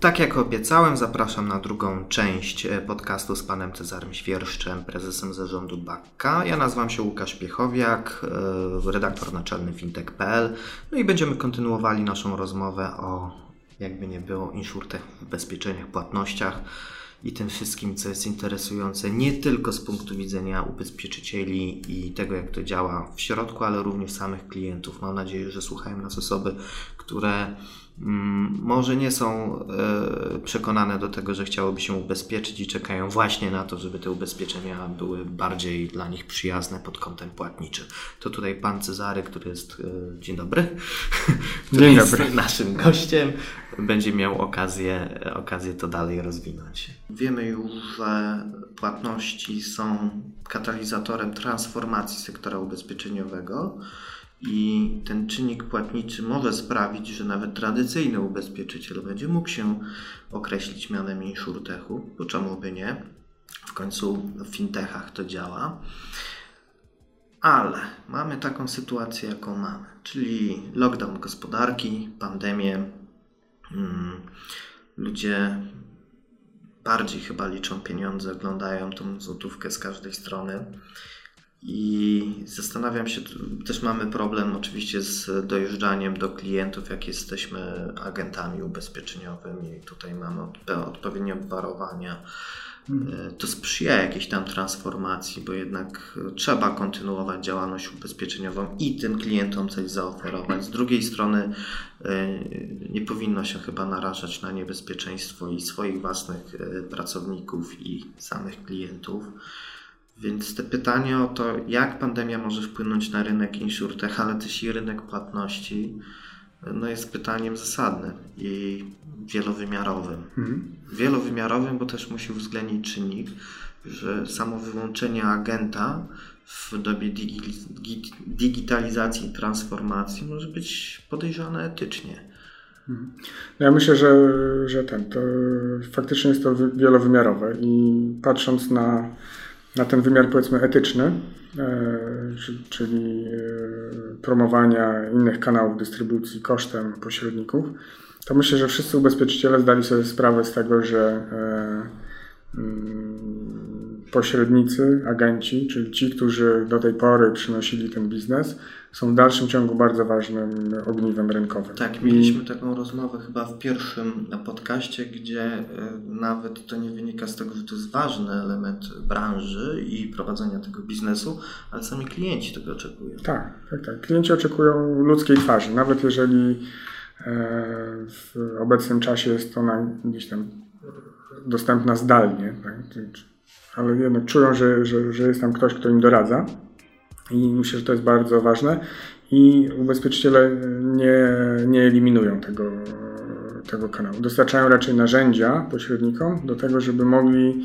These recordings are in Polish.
Tak jak obiecałem, zapraszam na drugą część e, podcastu z panem Cezarym Świerszczem, prezesem zarządu Bakka. Ja nazywam się Łukasz Piechowiak, e, redaktor naczelny fintech.pl. No i będziemy kontynuowali naszą rozmowę o, jakby nie było, insurtech, ubezpieczeniach, płatnościach i tym wszystkim, co jest interesujące nie tylko z punktu widzenia ubezpieczycieli i tego, jak to działa w środku, ale również samych klientów. Mam nadzieję, że słuchają nas osoby, które może nie są e, przekonane do tego, że chciałoby się ubezpieczyć i czekają właśnie na to, żeby te ubezpieczenia były bardziej dla nich przyjazne pod kątem płatniczym. To tutaj pan Cezary, który jest, e, dzień dobry, dzień dobry. jest naszym gościem, będzie miał okazję, okazję to dalej rozwinąć. Wiemy już, że płatności są katalizatorem transformacji sektora ubezpieczeniowego. I ten czynnik płatniczy może sprawić, że nawet tradycyjny ubezpieczyciel będzie mógł się określić mianem insurtechu, bo czemu by nie? W końcu w fintechach to działa. Ale mamy taką sytuację, jaką mamy, czyli lockdown gospodarki, pandemię. Hmm, ludzie bardziej chyba liczą pieniądze, oglądają tą złotówkę z każdej strony. I zastanawiam się, też mamy problem oczywiście z dojeżdżaniem do klientów, jak jesteśmy agentami ubezpieczeniowymi. Tutaj mamy odpowiednie obwarowania. Hmm. To sprzyja jakiejś tam transformacji, bo jednak trzeba kontynuować działalność ubezpieczeniową i tym klientom coś zaoferować. Z drugiej strony e, nie powinno się chyba narażać na niebezpieczeństwo i swoich własnych e, pracowników i samych klientów. Więc te pytanie o to, jak pandemia może wpłynąć na rynek insurtech, ale też i rynek płatności, no jest pytaniem zasadnym i wielowymiarowym. Mhm. Wielowymiarowym, bo też musi uwzględnić czynnik, że samo wyłączenie agenta w dobie digitalizacji i transformacji może być podejrzane etycznie. Mhm. Ja myślę, że, że ten, to faktycznie jest to wielowymiarowe i patrząc na na ten wymiar powiedzmy etyczny, e, czyli e, promowania innych kanałów dystrybucji kosztem pośredników, to myślę, że wszyscy ubezpieczyciele zdali sobie sprawę z tego, że e, mm, pośrednicy, agenci, czyli ci, którzy do tej pory przynosili ten biznes, są w dalszym ciągu bardzo ważnym ogniwem rynkowym. Tak, mieliśmy taką rozmowę chyba w pierwszym podcaście, gdzie e, nawet to nie wynika z tego, że to jest ważny element branży i prowadzenia tego biznesu, ale sami klienci tego oczekują. Tak, tak, tak. Klienci oczekują ludzkiej twarzy, nawet jeżeli e, w obecnym czasie jest ona gdzieś tam dostępna zdalnie, tak? ale jednak czują, że, że, że jest tam ktoś, kto im doradza. I myślę, że to jest bardzo ważne. I ubezpieczyciele nie, nie eliminują tego, tego kanału. Dostarczają raczej narzędzia pośrednikom do tego, żeby mogli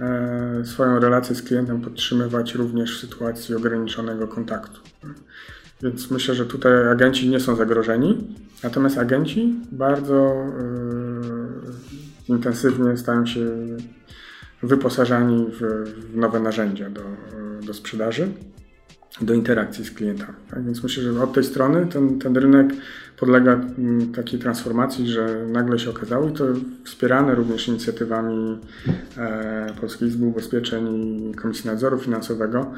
e, swoją relację z klientem podtrzymywać również w sytuacji ograniczonego kontaktu. Więc myślę, że tutaj agenci nie są zagrożeni, natomiast agenci bardzo e, intensywnie stają się wyposażani w, w nowe narzędzia do, do sprzedaży do interakcji z klientami. Tak? Więc myślę, że od tej strony ten, ten rynek podlega mm, takiej transformacji, że nagle się okazało i to wspierane również inicjatywami e, Polskiej Izby Ubezpieczeń i Komisji Nadzoru Finansowego,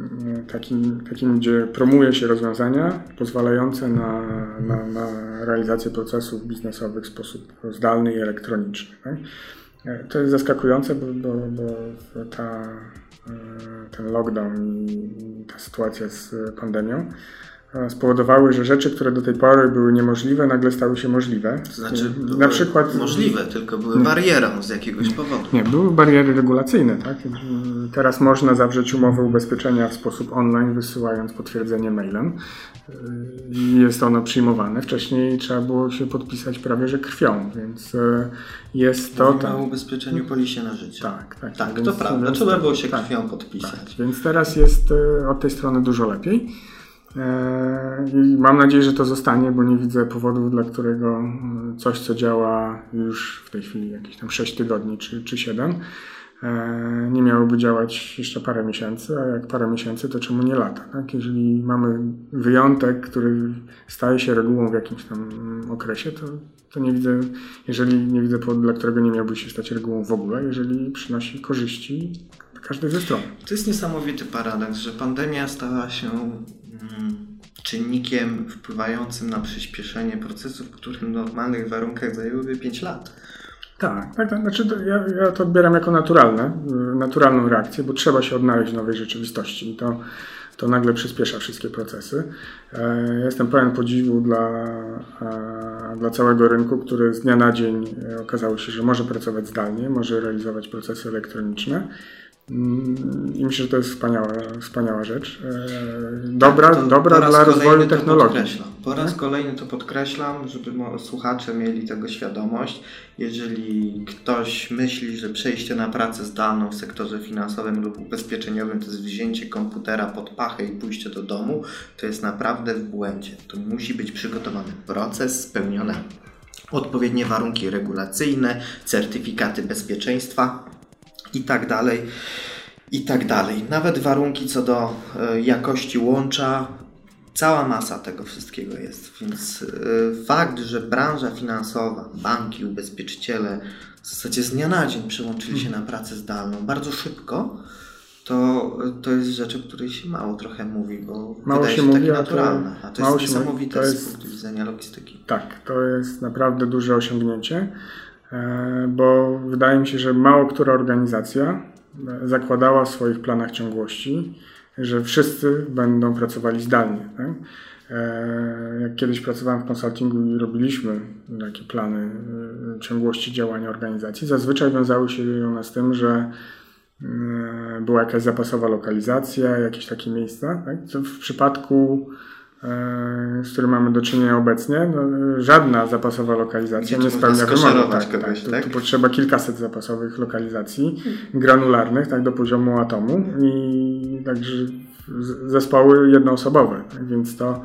mm, takim, takim gdzie promuje się rozwiązania pozwalające na, na, na realizację procesów biznesowych w sposób zdalny i elektroniczny. Tak? E, to jest zaskakujące, bo, bo, bo ta, e, ten lockdown i sytuacja z pandemią spowodowały, że rzeczy, które do tej pory były niemożliwe, nagle stały się możliwe. To znaczy, na przykład możliwe, tylko były barierą z jakiegoś powodu. Nie, były bariery regulacyjne. Tak? Teraz można zawrzeć umowę ubezpieczenia w sposób online, wysyłając potwierdzenie mailem. I jest ono przyjmowane. Wcześniej trzeba było się podpisać prawie że krwią, więc e, jest to. Mówimy o ubezpieczeniu polisie na życie. Tak, tak. Tak, więc, to prawda. Trzeba było się tak, krwią podpisać. tak. Więc teraz jest e, od tej strony dużo lepiej. E, I mam nadzieję, że to zostanie, bo nie widzę powodów, dla którego e, coś, co działa już w tej chwili jakieś tam 6 tygodni czy, czy 7, e, nie miałoby działać jeszcze parę miesięcy, a jak parę miesięcy, to czemu nie lata? Tak? Jeżeli mamy wyjątek, który staje się regułą w jakimś tam okresie, to, to nie widzę, jeżeli nie widzę powodu, dla którego nie miałby się stać regułą w ogóle, jeżeli przynosi korzyści każdej ze stron. To jest niesamowity paradoks, że pandemia stała się mm, czynnikiem wpływającym na przyspieszenie procesów, które w normalnych warunkach zajęłyby 5 lat. Tak, tak, tak. Znaczy, to ja, ja to odbieram jako naturalne, y, naturalną reakcję, bo trzeba się odnaleźć w nowej rzeczywistości i to, to nagle przyspiesza wszystkie procesy. E, Jestem pełen podziwu dla, e, dla całego rynku, który z dnia na dzień e, okazało się, że może pracować zdalnie, może realizować procesy elektroniczne. Mm, I myślę, że to jest wspaniała, wspaniała rzecz. E, Dobra, To dobra dla rozwoju technologii. Po raz kolejny to podkreślam, żeby słuchacze mieli tego świadomość. Jeżeli ktoś myśli, że przejście na pracę zdalną w sektorze finansowym lub ubezpieczeniowym to jest wzięcie komputera pod pachę i pójście do domu, to jest naprawdę w błędzie. To musi być przygotowany proces, spełnione odpowiednie warunki regulacyjne, certyfikaty bezpieczeństwa i tak dalej, i tak dalej. Nawet warunki co do e, jakości łącza, cała masa tego wszystkiego jest. Więc e, fakt, że branża finansowa, banki, ubezpieczyciele w zasadzie z dnia na dzień przełączyli się na pracę zdalną bardzo szybko, to, to jest rzecz, o której się mało trochę mówi, bo Mało wydaje się się, mówi, takie a to- naturalne. A to mało jest się mówi. niesamowite To z jest- punktu widzenia logistyki. Tak, to jest naprawdę duże osiągnięcie, bo wydaje mi się, że mało która organizacja e, zakładała w swoich planach ciągłości, że wszyscy będą pracowali zdalnie. Tak? E, Jak kiedyś pracowałem w konsultingu i robiliśmy takie plany e, ciągłości działania organizacji, zazwyczaj wiązały się one z tym, że e, była jakaś zapasowa lokalizacja, jakieś takie miejsca. Tak? Co w przypadku e, z którym mamy do czynienia obecnie, no, żadna zapasowa lokalizacja Gdzie nie spełnia wymogów. Tak, tak. tak? Tu, tu potrzeba kilkaset zapasowych lokalizacji granularnych, tak do poziomu atomu i także zespoły jednoosobowe, tak, więc to,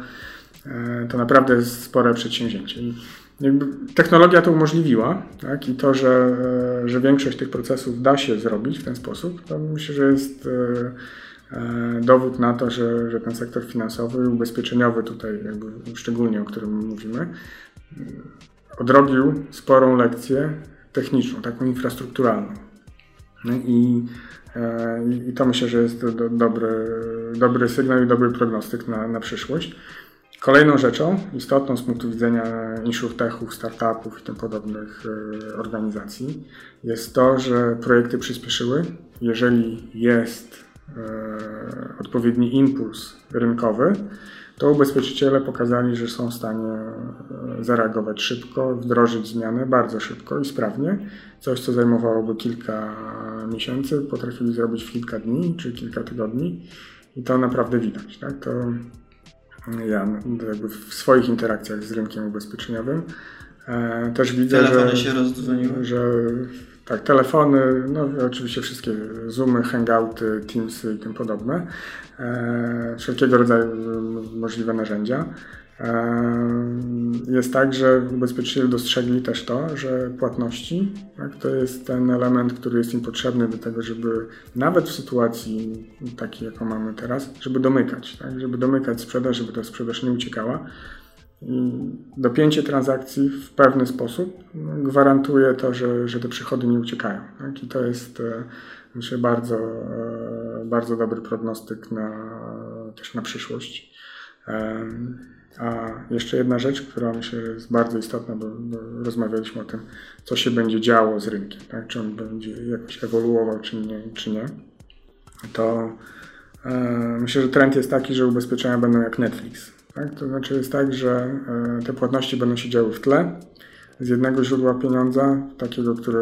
e, to naprawdę jest spore przedsięwzięcie. Jakby technologia to umożliwiła tak, i to, że, e, że większość tych procesów da się zrobić w ten sposób, to myślę, że jest e, e, dowód na to, że, że ten sektor finansowy ubezpieczeniowy tutaj jakby szczególnie, o którym mówimy, mm, odrobił sporą lekcję techniczną, taką infrastrukturalną. No i, e, i- to myślę, że jest do, dobry, dobry sygnał i dobry prognostyk na, na przyszłość. Kolejną rzeczą istotną z punktu widzenia insurtechów, startupów i tym podobnych e, organizacji jest to, że projekty przyspieszyły. Jeżeli jest e, odpowiedni impuls rynkowy, to ubezpieczyciele pokazali, że są w stanie e, zareagować szybko, wdrożyć zmiany bardzo szybko i sprawnie. Coś, co zajmowałoby kilka miesięcy, potrafili zrobić w kilka dni czy kilka tygodni i to naprawdę widać. Tak? To ja jakby w swoich interakcjach z rynkiem ubezpieczeniowym e, też widzę, Telefony że, się rozdzwoniły? że tak, telefony, no oczywiście wszystkie Zoomy, Hangouty, Teamsy i tym podobne, e, wszelkiego rodzaju możliwe narzędzia. E, Jest tak, że ubezpieczyciele dostrzegli też to, że płatności tak, to jest ten element, który jest im potrzebny do tego, żeby nawet w sytuacji takiej, jaką mamy teraz, żeby domykać, tak, żeby domykać sprzedaż, żeby ta sprzedaż nie uciekała. I dopięcie transakcji w pewny sposób gwarantuje to, że, że te przychody nie uciekają. Tak? I to jest e, myślę bardzo, e, bardzo dobry prognostyk na, też na przyszłość. Em, A jeszcze jedna rzecz, która myślę że jest bardzo istotna, bo, bo rozmawialiśmy o tym, co się będzie działo z rynkiem, tak? czy on będzie jakoś ewoluował, czy nie, czy nie. To e, myślę, że trend jest taki, że ubezpieczenia będą jak Netflix. Tak? To znaczy jest tak, że e, te płatności będą się działy w tle z jednego źródła pieniądza, takiego, który,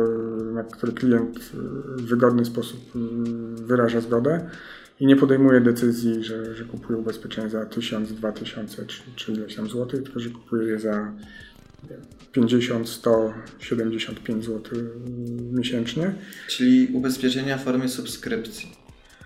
na który klient w wygodny sposób wyraża zgodę i nie podejmuje decyzji, że, że kupuje ubezpieczenie za 1000, 2000 czy, czy ileś tam złotych, tylko że kupuje je za 50, 100, 75 zł miesięcznie. Czyli ubezpieczenia w formie subskrypcji.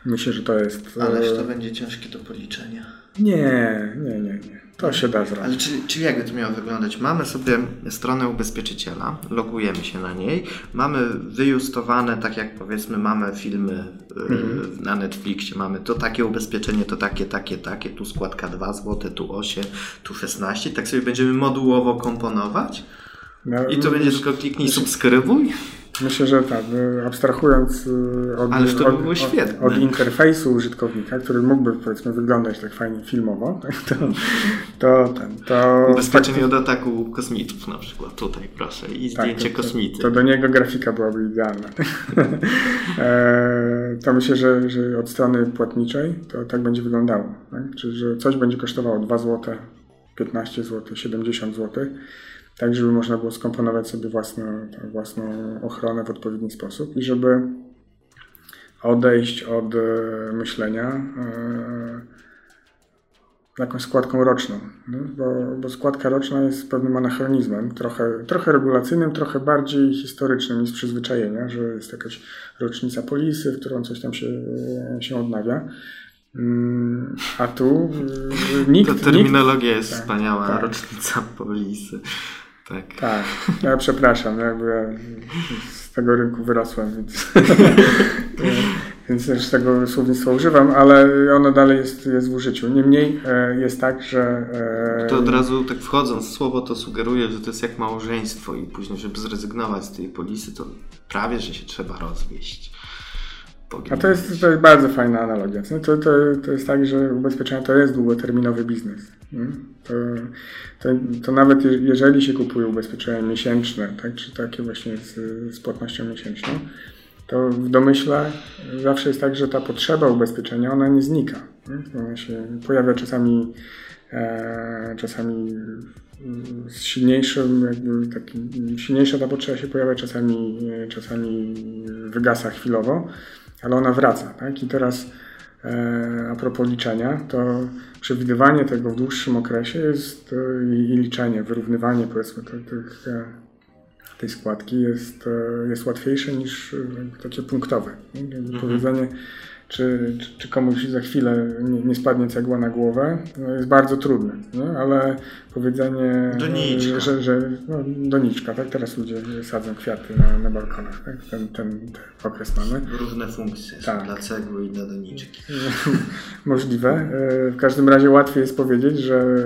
Myślę, że to jest. Ależ to będzie ciężkie do policzenia. Nie, nie, nie, nie. To się da zrobić. Ale czyli, czyli jakby to miało wyglądać? Mamy sobie stronę ubezpieczyciela, logujemy się na niej, mamy wyjustowane, tak jak powiedzmy mamy filmy mhm. na Netflixie, mamy to takie ubezpieczenie, to takie, takie, takie, tu składka 2 zł, tu 8, tu 16, tak sobie będziemy modułowo komponować? No, I to będzie tylko kliknij subskrybuj? Myślę, że tak, abstrahując y, od, Ależ to od, od, od interfejsu użytkownika, który mógłby powiedzmy wyglądać tak fajnie filmowo, tak, to, to, ten, to Ubezpieczenie od ataku kosmitów na przykład, tutaj proszę, i tak, zdjęcie to, kosmity. To do niego grafika byłaby idealna. e, to myślę, że, że od strony płatniczej to tak będzie wyglądało. Tak? Czyli, że coś będzie kosztowało 2 zł, 15 zł, 70 zł tak żeby można było skomponować sobie własną, własną ochronę w odpowiedni sposób i żeby odejść od e, myślenia e, jakąś składką roczną, no? bo, bo, składka roczna jest pewnym anachronizmem, trochę, trochę regulacyjnym, trochę bardziej historycznym z przyzwyczajenia, że jest jakaś rocznica polisy, w którą coś tam się, się odnawia. Mm, a tu e, nikt... Ta terminologia nikt, jest tak, wspaniała, tak. rocznica polisy. Tak. Tak. Ja przepraszam, jakby ja z tego rynku wyrosłem, więc, więc też tego słownictwa używam, ale ono dalej jest, jest w użyciu. Niemniej e, jest tak, że. E, to od razu tak wchodząc, słowo to sugeruje, że to jest jak małżeństwo i później, żeby zrezygnować z tej polisy, to prawie, że się trzeba rozwieść. A to jest, to jest bardzo fajna analogia. To, to, to jest tak, że ubezpieczenie to jest długoterminowy biznes. To, to, to nawet jeżeli się kupuje ubezpieczenie miesięczne, tak, czy takie właśnie z, z płatnością miesięczną, to w domyśle zawsze jest tak, że ta potrzeba ubezpieczenia, ona nie znika. Ona się pojawia czasami, e, czasami z silniejszym, jakby takim, silniejsza ta potrzeba się pojawia, czasami, czasami wygasa chwilowo, ale ona wraca. Tak? I teraz e, a propos liczenia, to przewidywanie tego w dłuższym okresie jest e, i, liczenie, wyrównywanie powiedzmy tych, e, tej składki jest, jest łatwiejsze niż takie punktowe. Mhm. Powiedzenie czy, czy, czy, komuś za chwilę nie, nie, spadnie cegła na głowę, no jest bardzo trudne, nie? ale powiedzenie, doniczka. że, że no, doniczka, tak? Teraz ludzie sadzą kwiaty na, na balkonach, tak? ten, ten, ten okres mamy. Różne funkcje tak. dla cegły i dla doniczki. Możliwe. E, w każdym razie łatwiej jest powiedzieć, że,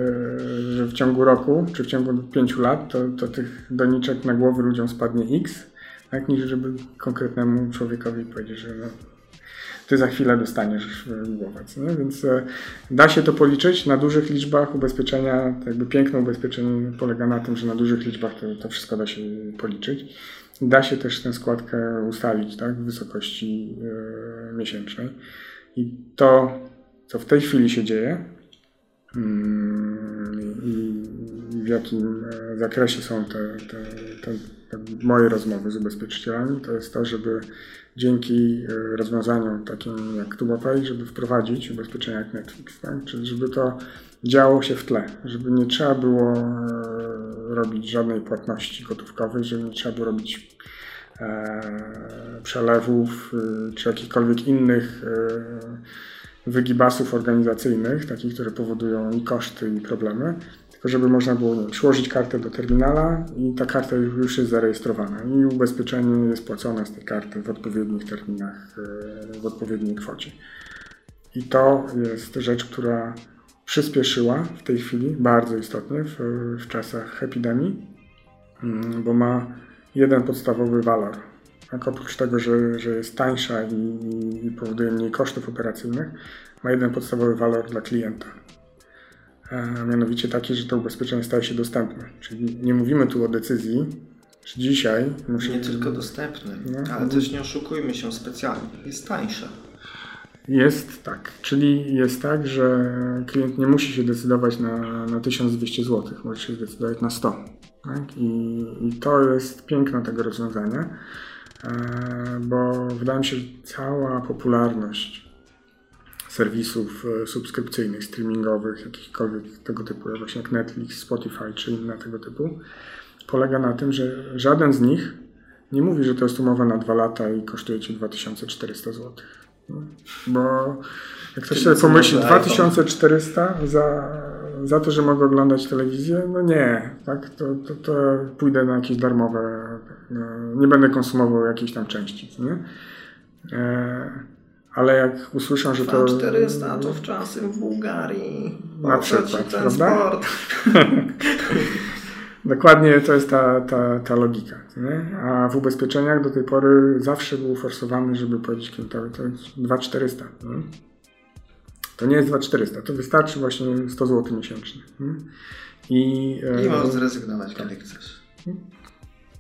że w ciągu roku, czy w ciągu pięciu lat, to, to tych doniczek na głowy ludziom spadnie x, tak? niż żeby konkretnemu człowiekowi powiedzieć, że no, ty za chwilę dostaniesz głowę. Nie? Więc e, da się to policzyć na dużych liczbach ubezpieczenia. Jakby piękne ubezpieczenie polega na tym, że na dużych liczbach to, to wszystko da się policzyć. Da się też tę składkę ustalić tak, w wysokości e, miesięcznej. I to, co w tej chwili się dzieje mm, i w jakim e, zakresie są te, te, te, moje rozmowy z ubezpieczycielami, to jest to, żeby dzięki e, rozwiązaniom takim jak TubaPay, żeby wprowadzić ubezpieczenia jak Netflix, tak? czyli żeby to działo się w tle, żeby nie trzeba było e, robić żadnej płatności gotówkowej, żeby nie trzeba było robić e, przelewów czy jakichkolwiek innych wygibasów organizacyjnych, takich, które powodują i koszty, i problemy, żeby można było nie, przyłożyć kartę do terminala i ta karta już jest zarejestrowana i ubezpieczenie jest płacone z tej karty w odpowiednich terminach, e, w odpowiedniej kwocie. I to jest rzecz, która przyspieszyła w tej chwili bardzo istotnie w, w czasach epidemii, mm, bo ma jeden podstawowy walor. Tak, oprócz tego, że, że jest tańsza i, i powoduje mniej kosztów operacyjnych, ma jeden podstawowy walor dla klienta a mianowicie taki, że to ubezpieczenie staje się dostępne. Czyli nie mówimy tu o decyzji, że dzisiaj... Muszę... Nie tylko dostępne, no, ale też nie oszukujmy się specjalnie, jest tańsze. Jest tak, czyli jest tak, że klient nie musi się decydować na, na 1200 zł, może się zdecydować na 100. Tak? I, I to jest piękno tego rozwiązania, e, bo wydaje mi się, że cała popularność serwisów e, subskrypcyjnych, streamingowych, jakichkolwiek tego typu, właśnie jak Netflix, Spotify czy inne tego typu, polega na tym, że żaden z nich nie mówi, że to jest umowa na dwa lata i kosztuje ci 2400 zł. Bo jak ktoś sobie pomyśli, 2400 za, za to, że mogę oglądać telewizję, no nie, tak? To, to, to pójdę na jakieś darmowe, no, nie będę konsumował jakiejś tam części, nie? E, ale jak usłyszą, że to... 400 to wczasem w Bułgarii. Na przykład, prawda? Dokładnie to jest ta, ta, ta logika. Nie? A w ubezpieczeniach do tej pory zawsze był forsowany, żeby powiedzieć klientowi, to jest 2400. Nie? To nie jest 2400, to wystarczy właśnie 100 zł miesięcznie. Nie? I, I e, możesz zrezygnować, kiedy chcesz.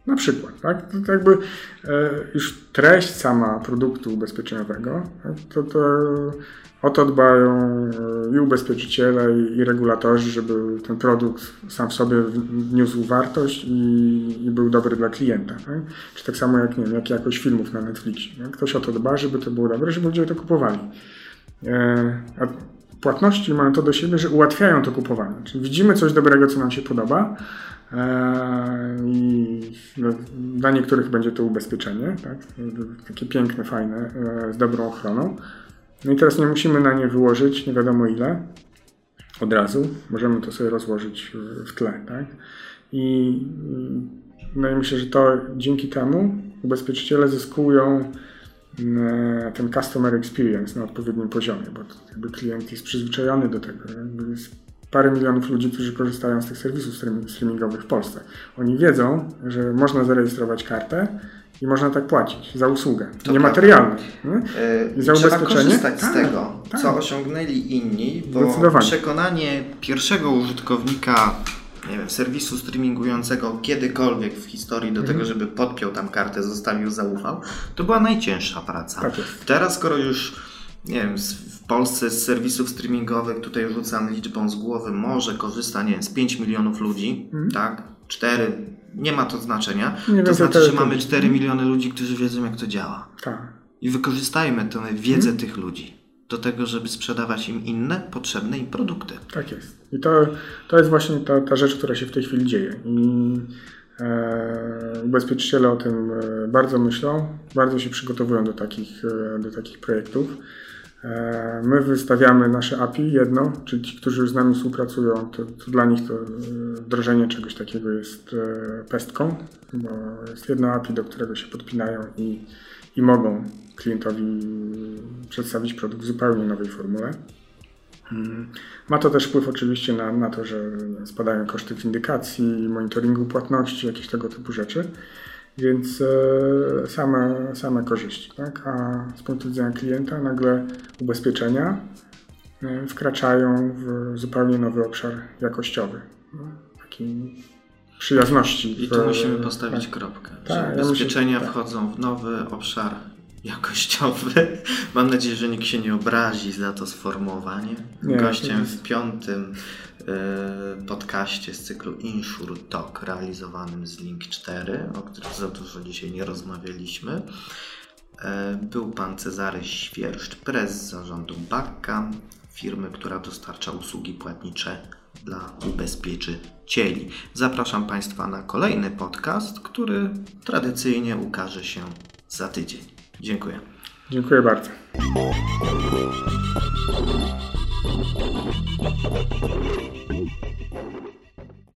Na przykład, tak? To jakby e, już treść sama produktu ubezpieczeniowego, tak? to, to o to dbają e, i ubezpieczyciele, i regulatorzy, żeby ten produkt sam w sobie wniósł wartość i, i był dobry dla klienta. Tak? Czy tak samo jak, nie wiem, jak jakość filmów na Netflixie. Tak? Ktoś o to dba, żeby to było dobre, żeby ludzie to kupowali. E, a płatności mają to do siebie, że ułatwiają to kupowanie. Czyli widzimy coś dobrego, co nam się podoba, i no, dla niektórych będzie to ubezpieczenie, tak? takie piękne, fajne, z dobrą ochroną. No i teraz nie musimy na nie wyłożyć nie wiadomo ile od razu. Możemy to sobie rozłożyć w tle, tak? I, no i myślę, że to dzięki temu ubezpieczyciele zyskują mm, ten customer experience na odpowiednim poziomie, bo jakby klient jest przyzwyczajony do tego. Jest parę milionów ludzi, którzy korzystają z tych serwisów streamingowych w Polsce. Oni wiedzą, że można zarejestrować kartę i można tak płacić za usługę. To niematerialną. Yy, I za trzeba korzystać tak, z tego, tak. co osiągnęli inni, bo przekonanie pierwszego użytkownika nie wiem, serwisu streamingującego kiedykolwiek w historii do mhm. tego, żeby podpiął tam kartę, zostawił, zaufał, to była najcięższa praca. Tak Teraz, skoro już nie wiem, Polsce z serwisów streamingowych, tutaj rzucam liczbą z głowy, może korzysta, nie wiem, z 5 milionów ludzi, mhm. tak? 4, nie ma to znaczenia. Nie to znaczy, że mamy 4 miliony ludzi, którzy wiedzą, jak to działa. Tak. I wykorzystajmy tę wiedzę hmm. tych ludzi do tego, żeby sprzedawać im inne, potrzebne im produkty. Tak jest. I to, to jest właśnie ta, ta rzecz, która się w tej chwili dzieje. I e, ubezpieczyciele o tym e, bardzo myślą, bardzo się przygotowują do takich, e, do takich projektów. E, my wystawiamy nasze API jedno, czyli ci, którzy z nami współpracują, to, to, dla nich to e, wdrożenie czegoś takiego jest e, pestką, bo jest jedno API, do którego się podpinają i, i mogą klientowi przedstawić produkt w zupełnie nowej formule. Mm. Ma to też wpływ oczywiście na, na to, że spadają koszty windykacji, monitoringu płatności, jakieś tego typu rzeczy. Więc e, same, same korzyści. Tak? A z punktu widzenia klienta nagle ubezpieczenia e, wkraczają w zupełnie nowy obszar jakościowy. No, taki przyjazności. I tu w, musimy postawić tak, kropkę. Tak, że ubezpieczenia ja myślę, tak. wchodzą w nowy obszar jakościowy. Mam nadzieję, że nikt się nie obrazi za to sformułowanie. Nie, Gościem w piątym podcaście z cyklu Insure Talk realizowanym z Link 4, o którym za dużo dzisiaj nie rozmawialiśmy. Y, był pan Cezary Świerszcz, prezes zarządu Bakka, firmy, która dostarcza usługi płatnicze dla ubezpieczycieli. Zapraszam Państwa na kolejny podcast, który tradycyjnie ukaże się za tydzień. Dziękuję. Dziękuję bardzo. Thank you.